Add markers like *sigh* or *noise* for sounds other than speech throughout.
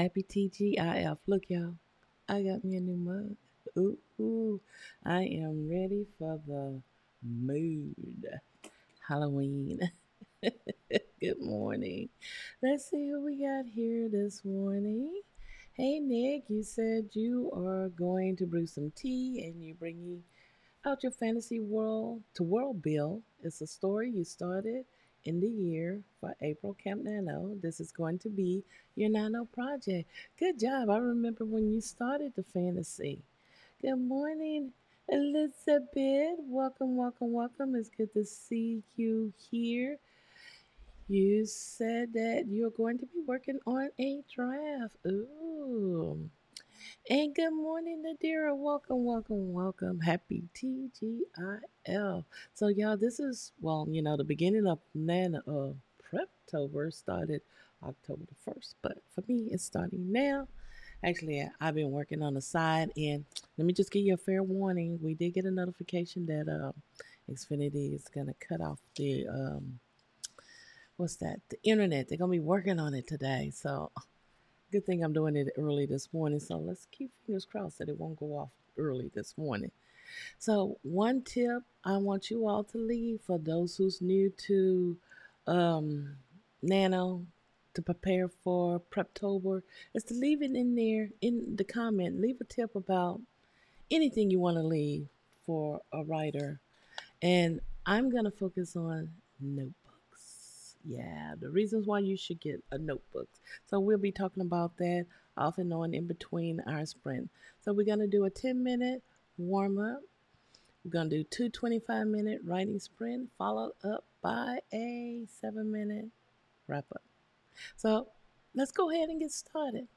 Happy TGIF. Look, y'all, I got me a new mug. Ooh, ooh, I am ready for the mood. Halloween. *laughs* Good morning. Let's see who we got here this morning. Hey, Nick, you said you are going to brew some tea and you're bringing out your fantasy world to worldbuild. It's a story you started in the year for April Camp Nano. This is going to be your Nano project. Good job. I remember when you started the fantasy. Good morning, Elizabeth. Welcome, welcome, welcome. It's good to see you here. You said that you're going to be working on a draft. Ooh. And good morning, Nadira. Welcome, welcome, welcome. Happy TGIL. So, y'all, this is, well, you know, the beginning of Nano uh, Preptober started October the 1st, but for me, it's starting now. Actually, I've been working on the side, and let me just give you a fair warning. We did get a notification that uh, Xfinity is going to cut off the, um, what's that? The internet. They're going to be working on it today. So, *laughs* Good thing I'm doing it early this morning. So let's keep fingers crossed that it won't go off early this morning. So, one tip I want you all to leave for those who's new to um, Nano to prepare for Preptober is to leave it in there in the comment. Leave a tip about anything you want to leave for a writer. And I'm going to focus on note yeah, the reasons why you should get a notebook. So we'll be talking about that off and on in between our sprint. So we're going to do a 10 minute warm up. We're going to do two 25 minute writing sprint followed up by a 7 minute wrap up. So let's go ahead and get started.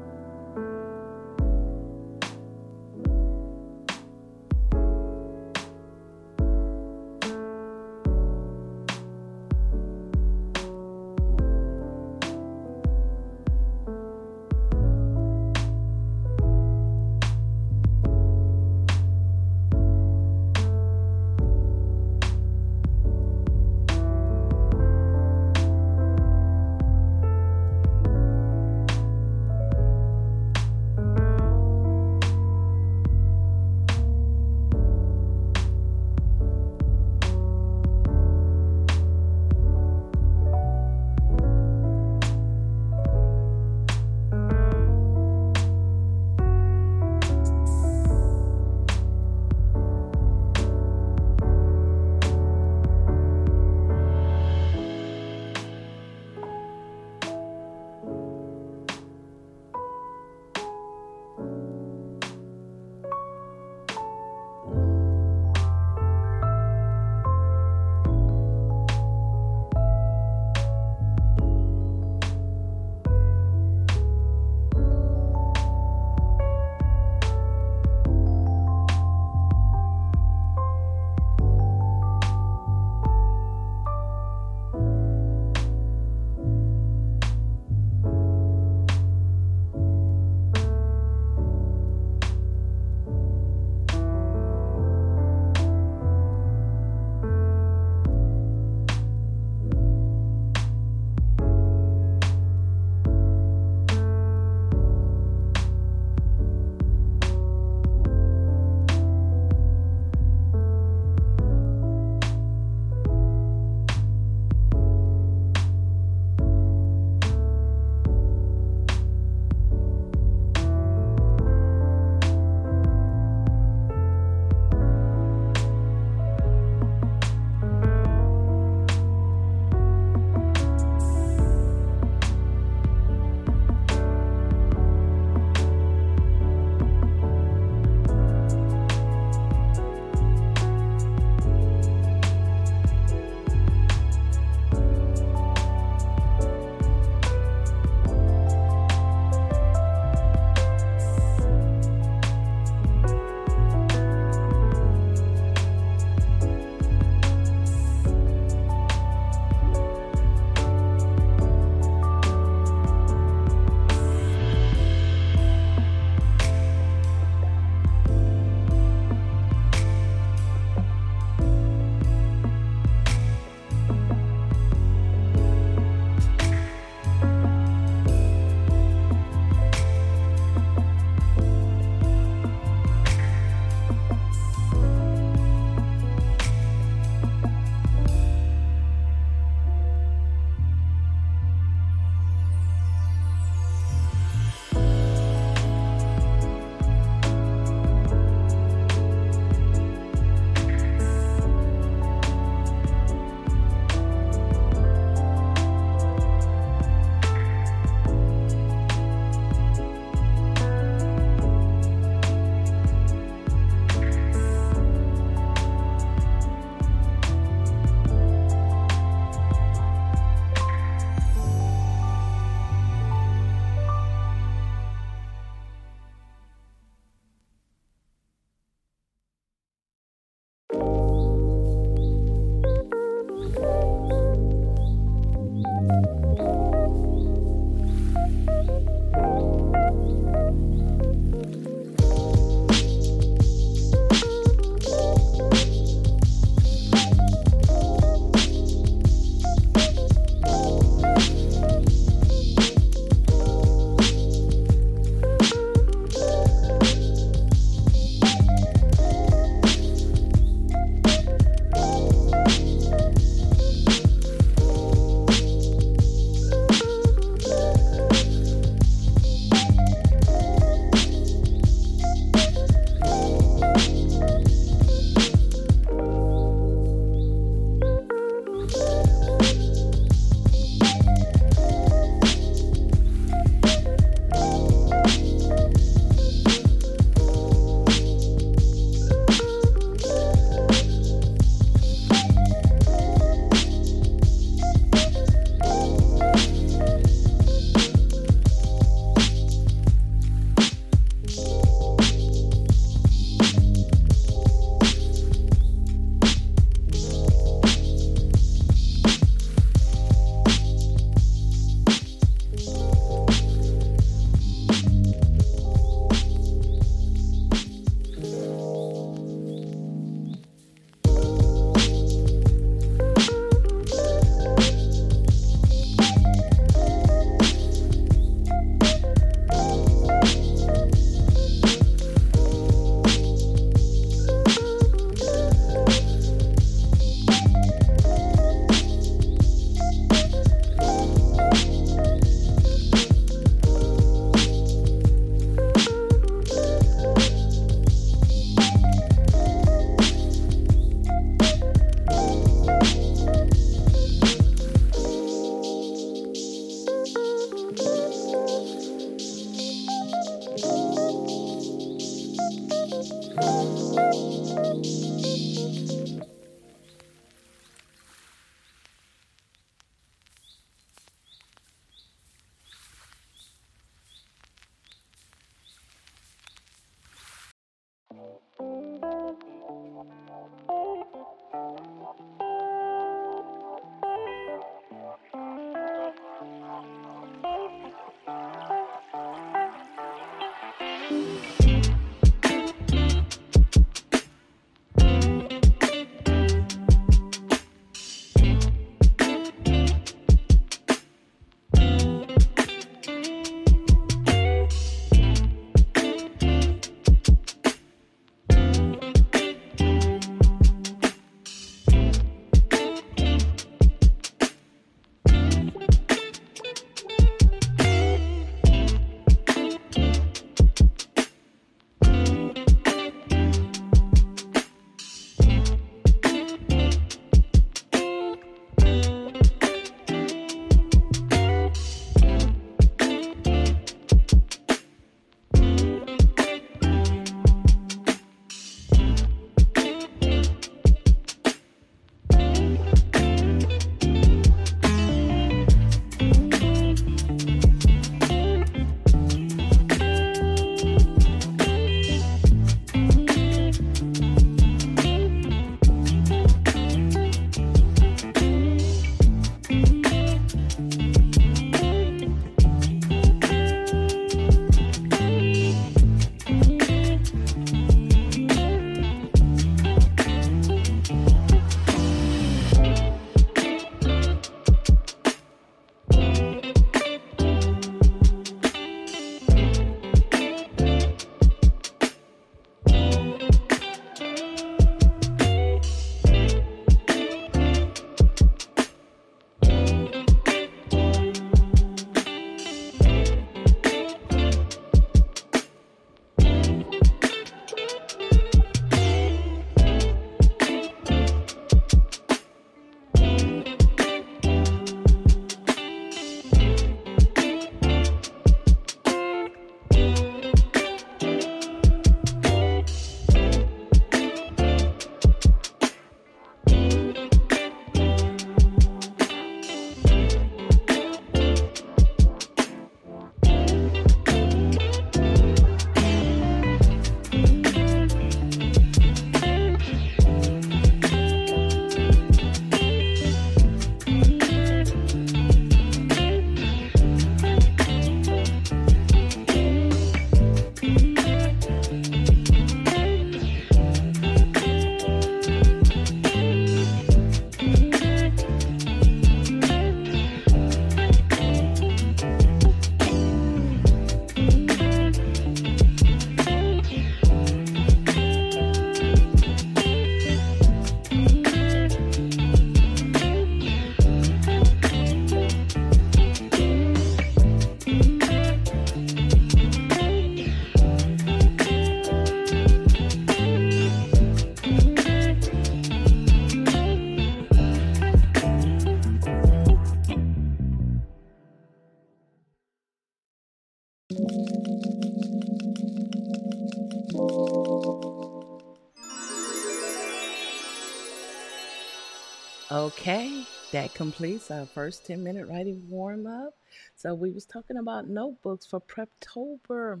Okay, that completes our first 10 minute writing warm up. So we was talking about notebooks for Preptober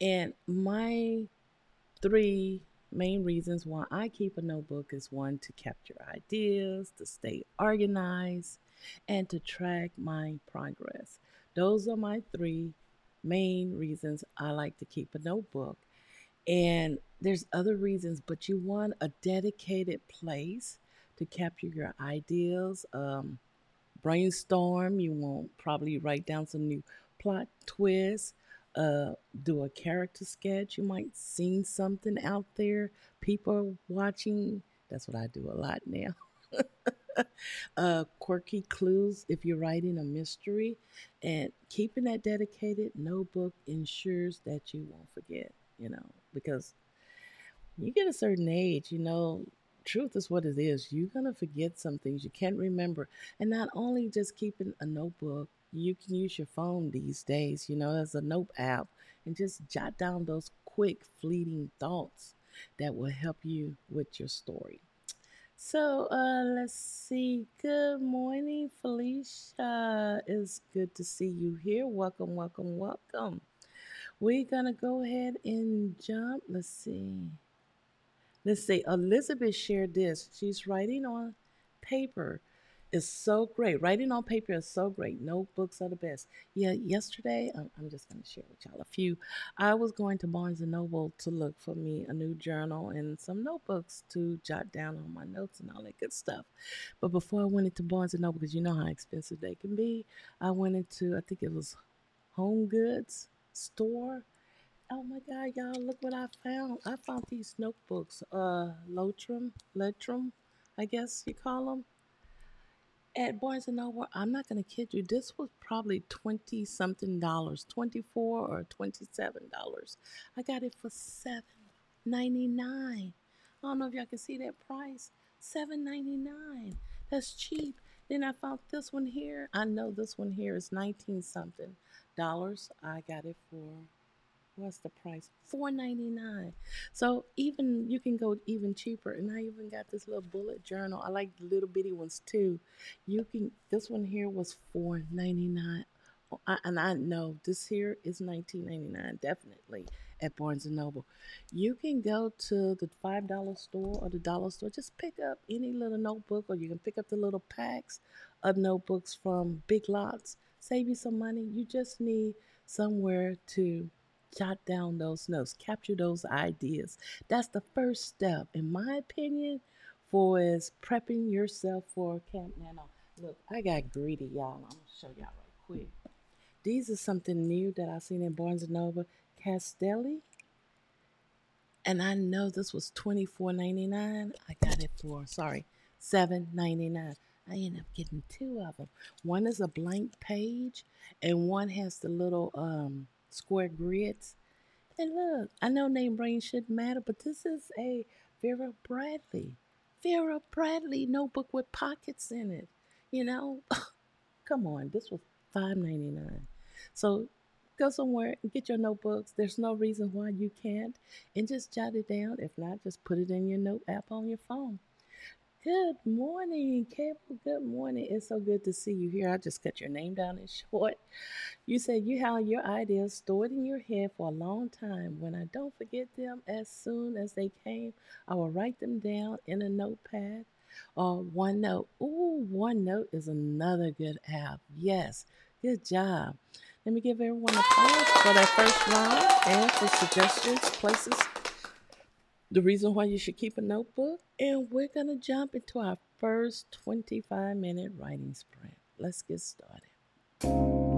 and my three main reasons why I keep a notebook is one to capture ideas, to stay organized, and to track my progress. Those are my three main reasons I like to keep a notebook. And there's other reasons, but you want a dedicated place to capture your ideas. Um, brainstorm. You won't probably write down some new plot twists. Uh, do a character sketch. You might see something out there. People are watching. That's what I do a lot now. *laughs* uh, quirky clues if you're writing a mystery, and keeping that dedicated notebook ensures that you won't forget. You know, because you get a certain age, you know, truth is what it is. You're going to forget some things you can't remember. And not only just keeping a notebook, you can use your phone these days, you know, as a note app and just jot down those quick, fleeting thoughts that will help you with your story. So uh, let's see. Good morning, Felicia. It's good to see you here. Welcome, welcome, welcome. We're going to go ahead and jump. Let's see. Let's see. Elizabeth shared this. She's writing on paper is so great. Writing on paper is so great. Notebooks are the best. Yeah, yesterday, I'm, just going to share with y'all a few. I was going to Barnes and Noble to look for me a new journal and some notebooks to jot down on my notes and all that good stuff. But before I went into Barnes and Noble, because you know how expensive they can be, I went into, I think it was Home Goods store Oh my God, y'all, look what I found. I found these notebooks, uh, Lotrum, Letrum, I guess you call them, at Barnes and Noble. I'm not to kid you. This was probably 20 something dollars, 24 or 27 dollars. I got it for 7.99. I don't know if y'all can see that price. 7.99. That's cheap. Then I found this one here. I know this one here is 19 something dollars. I got it for what's the price? Four ninety nine. So even you can go even cheaper. And I even got this little bullet journal. I like the little bitty ones too. You can. This one here was four ninety nine. Oh, and I know this here is nineteen ninety nine. Definitely at Barnes and Noble. You can go to the five dollar store or the dollar store. Just pick up any little notebook, or you can pick up the little packs of notebooks from Big Lots. Save you some money. You just need somewhere to jot down those notes, capture those ideas. That's the first step, in my opinion, for is prepping yourself for Camp Nano. Look, I got greedy, y'all. I'm gonna show y'all right quick. These are something new that I seen in Barnes and Noble. Castelli. And I know this was $24.99. I got it for, sorry, $7.99. I ended up getting two of them. One is a blank page, and one has the little um, square grids. And look, I know name brand shouldn't matter, but this is a Vera Bradley. Vera Bradley notebook with pockets in it. You know, *laughs* come on, this was five ninety nine. So go somewhere and get your notebooks. There's no reason why you can't, and just jot it down. If not, just put it in your note app on your phone. Good morning, Cable. Good morning. It's so good to see you here. I just cut your name down in short. You said you have your ideas stored in your head for a long time. When I don't forget them as soon as they came, I will write them down in a notepad or OneNote. Ooh, OneNote is another good app. Yes, good job. Let me give everyone a applause for that first round and for suggestions, places the reason why you should keep a notebook. And we're going to jump into our first 25 minute writing sprint. Let's get started.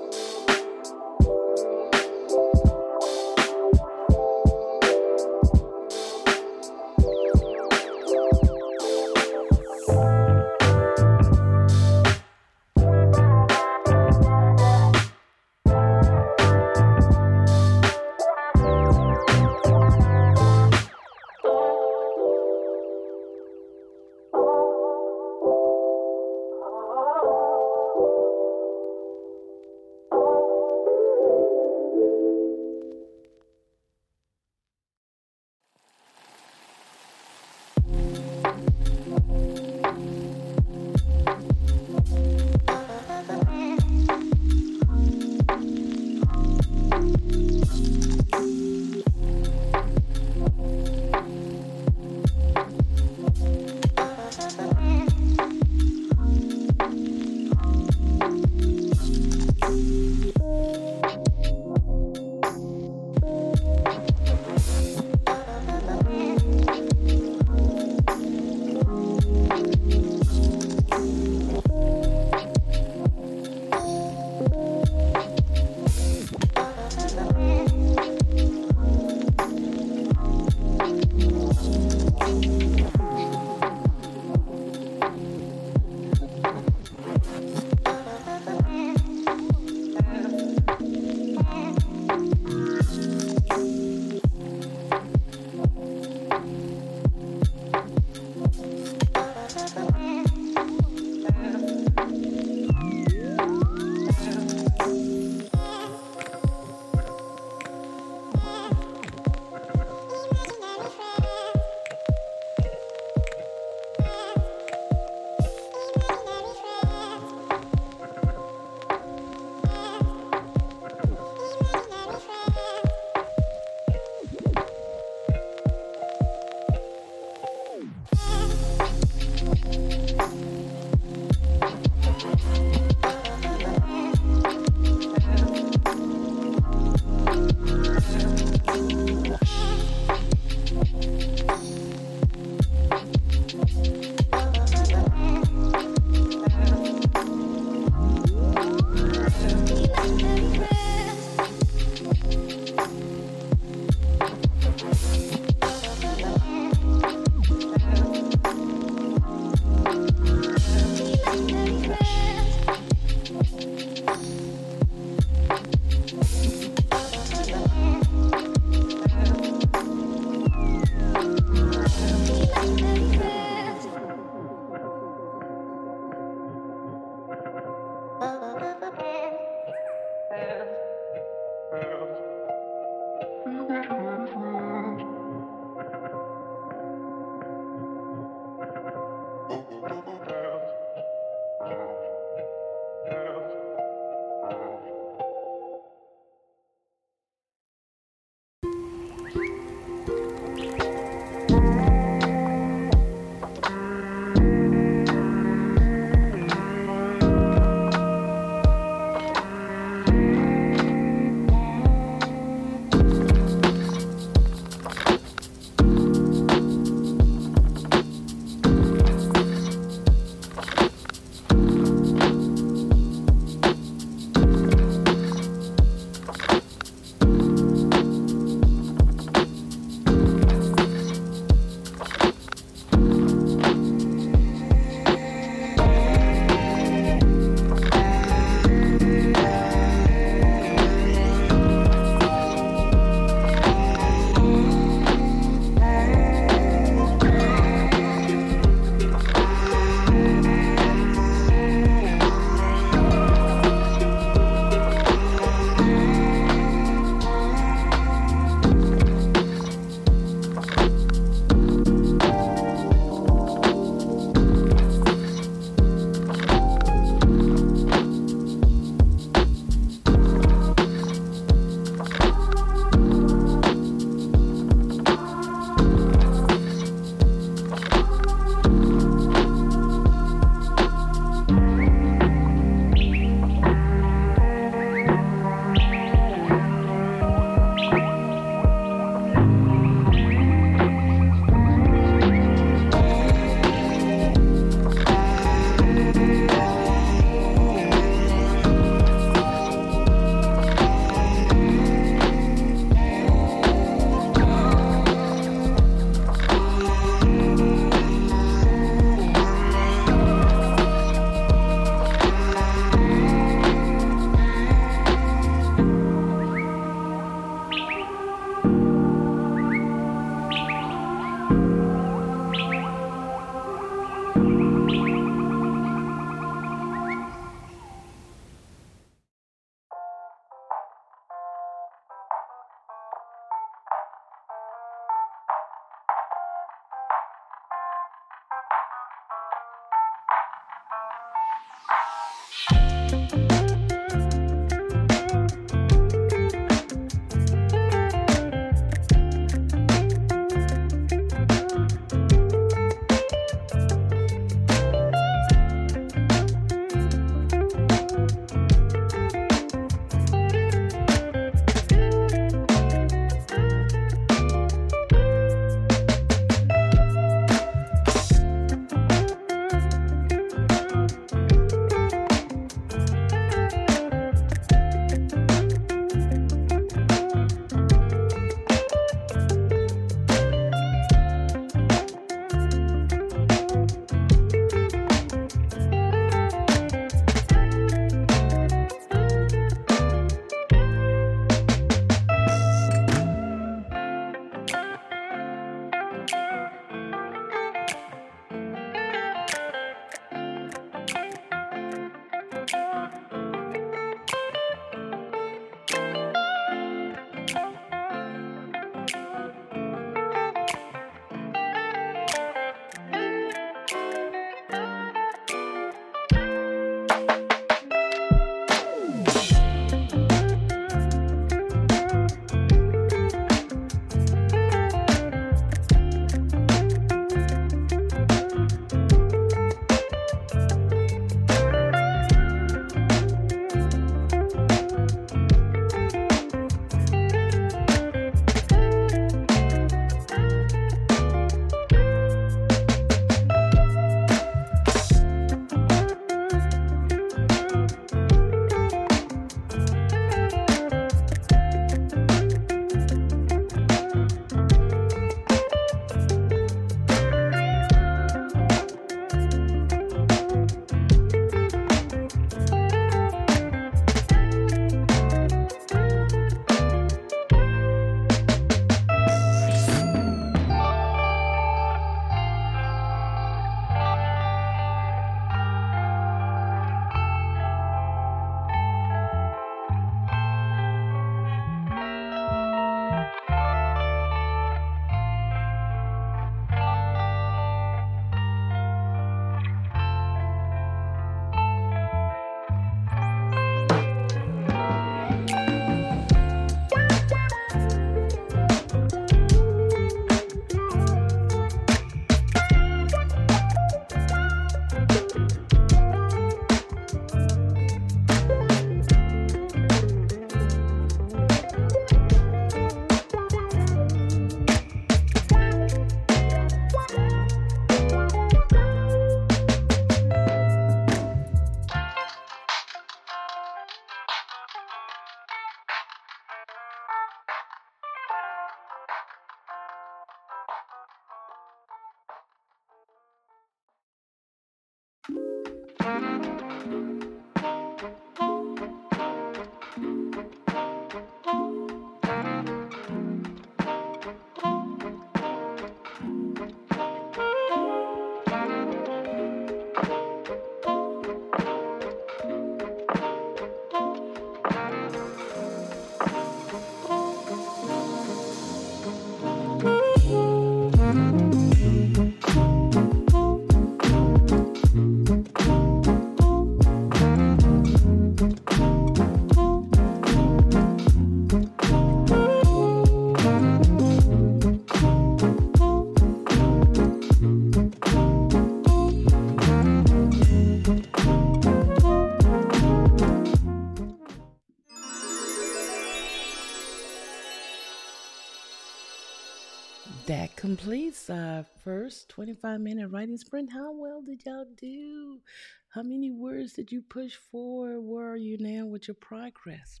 Completes our first 25 minute writing sprint. How well did y'all do? How many words did you push for? Where are you now with your progress?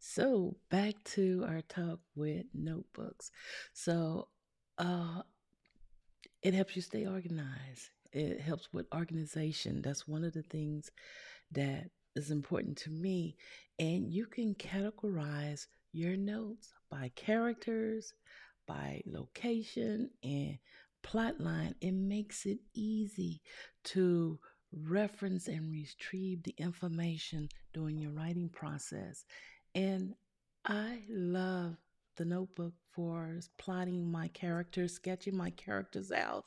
So, back to our talk with notebooks. So, uh, it helps you stay organized. It helps with organization. That's one of the things that is important to me. And you can categorize your notes by characters, by location, and plot line. It makes it easy to reference and retrieve the information during your writing process. And I love the notebook for plotting my characters, sketching my characters out.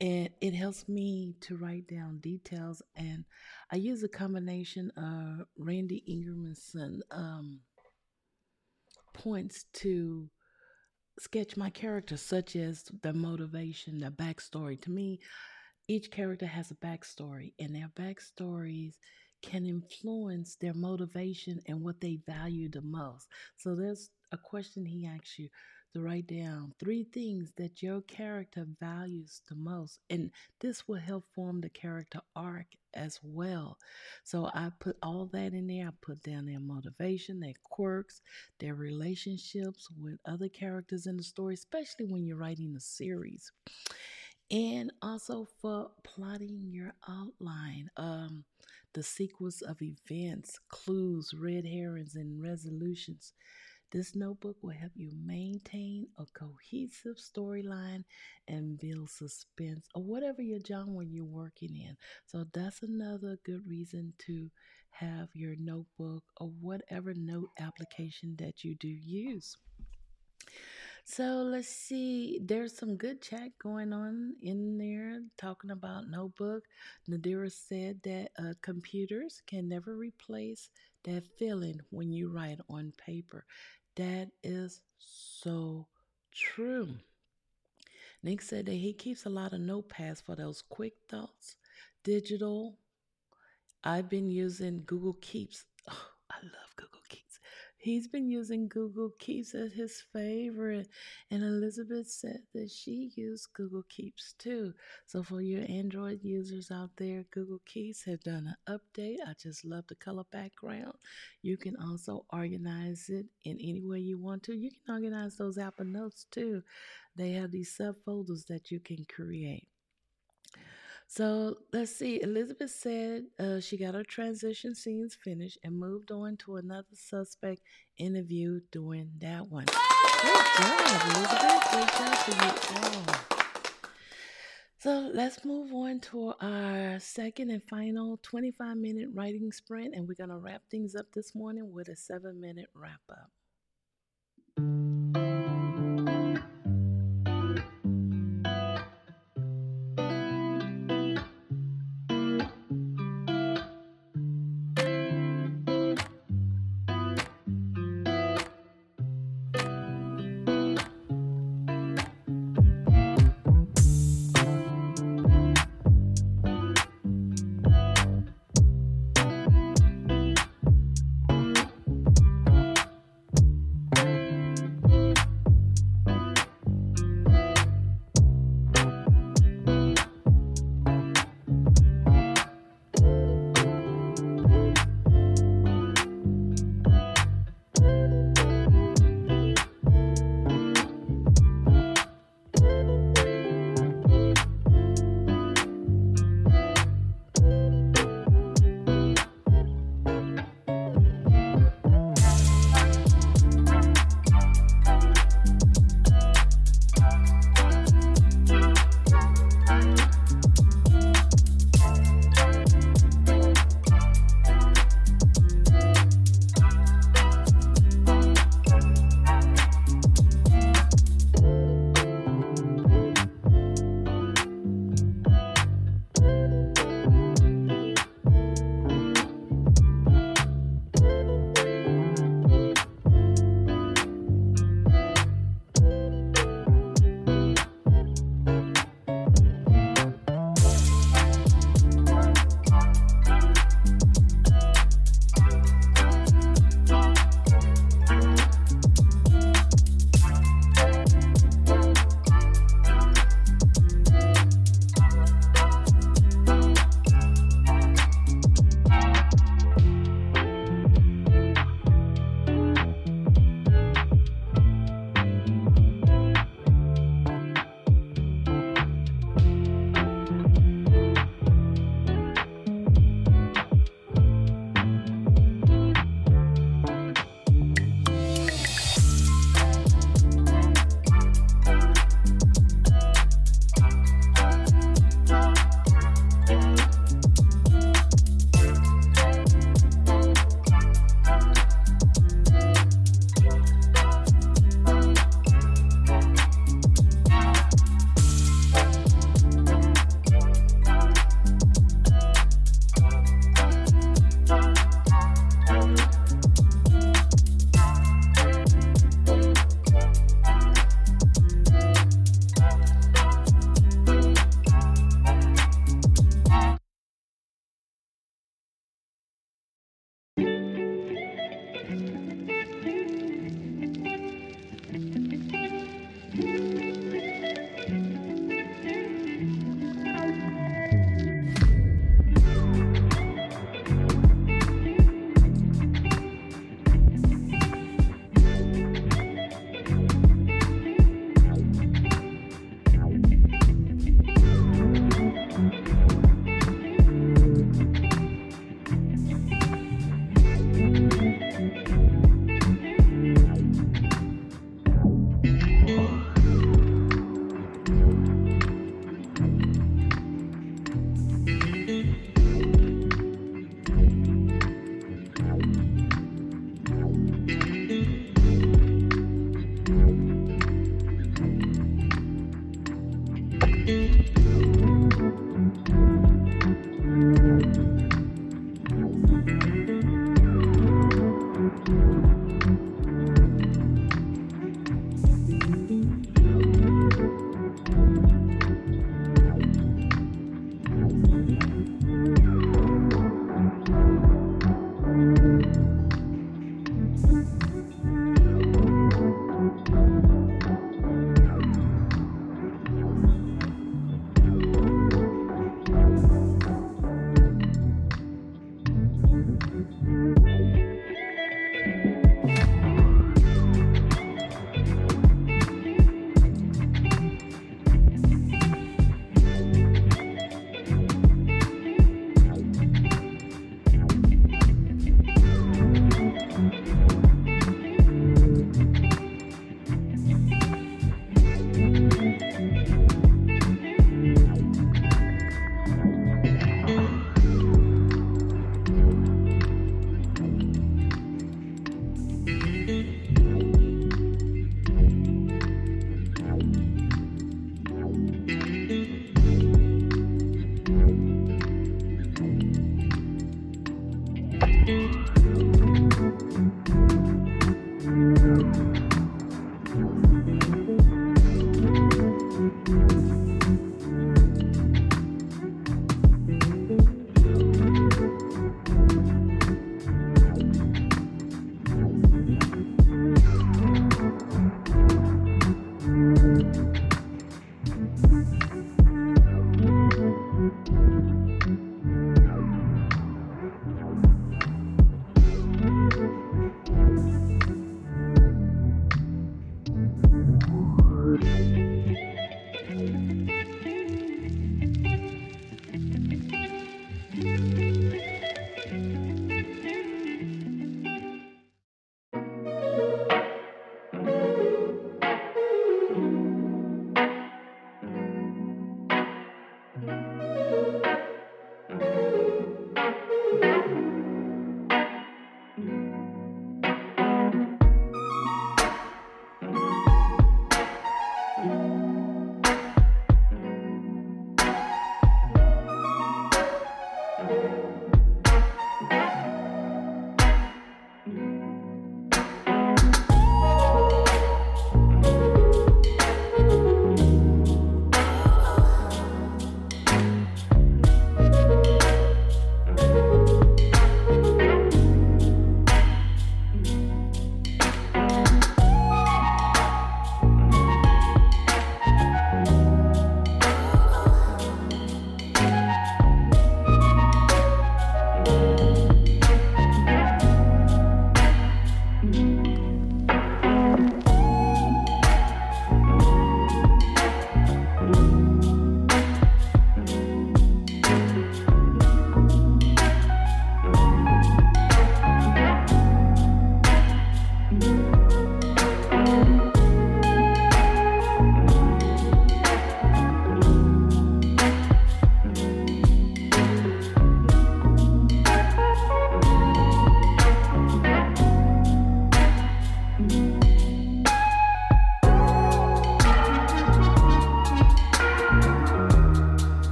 And it helps me to write down details. And I use a combination of Randy Ingermanson um, points to sketch my character, such as the motivation, the backstory. To me, each character has a backstory, and their backstories can influence their motivation and what they value the most. So there's a question he asks you to write down three things that your character values the most. And this will help form the character arc as well. So I put all that in there. I put down their motivation, their quirks, their relationships with other characters in the story, especially when you're writing a series. And also for plotting your outline, um, the sequence of events, clues, red herrings, and resolutions. This notebook will help you maintain a cohesive storyline and build suspense or whatever your genre you're working in. So that's another good reason to have your notebook or whatever note application that you do use. So let's see. There's some good chat going on in there talking about notebook. Nadira said that uh, computers can never replace that feeling when you write on paper. That is so true. Nick said that he keeps a lot of notepads for those quick thoughts, digital. I've been using Google Keeps. Oh, *sighs* I love Google Keeps. He's been using Google Keeps as his favorite. And Elizabeth said that she used Google Keeps too. So for your Android users out there, Google Keeps have done an update. I just love the color background. You can also organize it in any way you want to. You can organize those Apple Notes too. They have these subfolders that you can create. So let's see. Elizabeth said uh, she got her transition scenes finished and moved on to another suspect interview during that one. Good job, Elizabeth. Great job for you all. So let's move on to our second and final 25 minute writing sprint, and we're going to wrap things up this morning with a seven minute wrap up.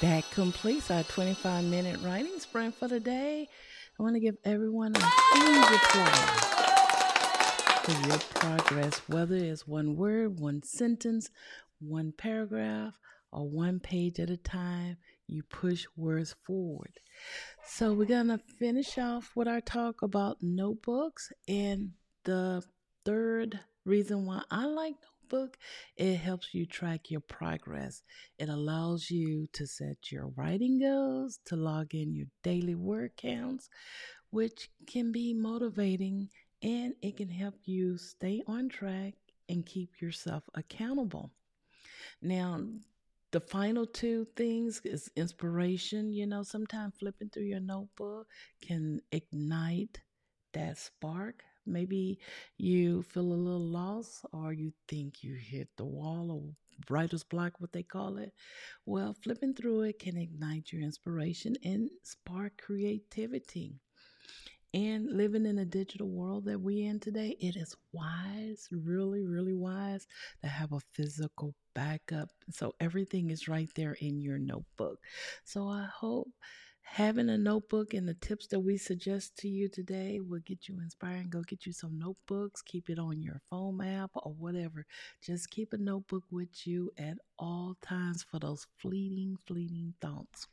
That completes our 25 minute writing sprint for the day. I want to give everyone a huge applause. for your progress, whether it's one word, one sentence, one paragraph, or one page at a time. You push words forward. So, we're going to finish off with our talk about notebooks. And the third reason why I like notebook, it helps you track your progress. It allows you to set your writing goals, to log in your daily word counts, which can be motivating and it can help you stay on track and keep yourself accountable. Now, the final two things is inspiration. You know, sometimes flipping through your notebook can ignite that spark. Maybe you feel a little lost or you think you hit the wall or writer's block, what they call it. Well, flipping through it can ignite your inspiration and spark creativity. And living in a digital world that we in today, it is wise, really, really wise to have a physical backup. So everything is right there in your notebook. So I hope having a notebook and the tips that we suggest to you today will get you inspired. Go get you some notebooks, keep it on your phone app or whatever. Just keep a notebook with you at all times for those fleeting, fleeting thoughts.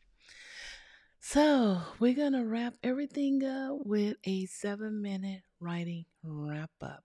So, we're going to wrap everything up with a seven minute writing wrap up.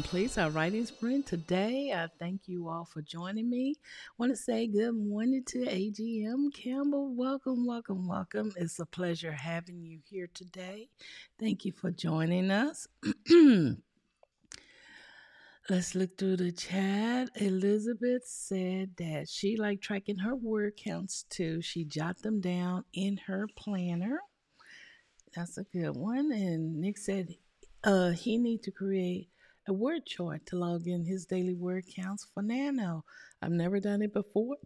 Completes our writing sprint today. I thank you all for joining me. want to say good morning to AGM Campbell. Welcome, welcome, welcome. It's a pleasure having you here today. Thank you for joining us. *clears throat* Let's look through the chat. Elizabeth said that she liked tracking her word counts too. She jot them down in her planner. That's a good one. And Nick said uh, he need to create a word chart to log in his daily word counts for Nano. I've never done it before,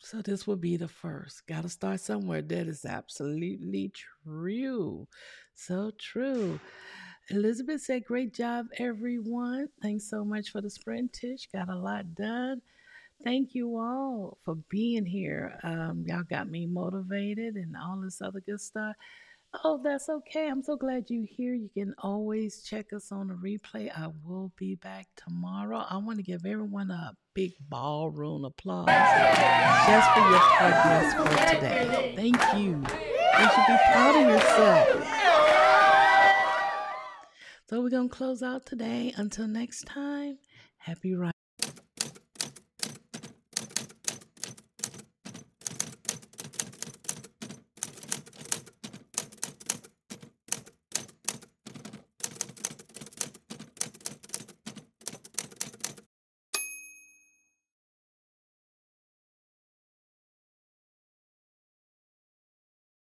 so this will be the first. Got to start somewhere. That is absolutely true. So true. Elizabeth said, Great job, everyone. Thanks so much for the sprint, Tish. Got a lot done. Thank you all for being here. Um, y'all got me motivated and all this other good stuff. Oh, that's okay. I'm so glad you're here. You can always check us on the replay. I will be back tomorrow. I want to give everyone a big ballroom applause just for your progress for today. Thank you. You should be proud of yourself. So we're going to close out today. Until next time, happy writing.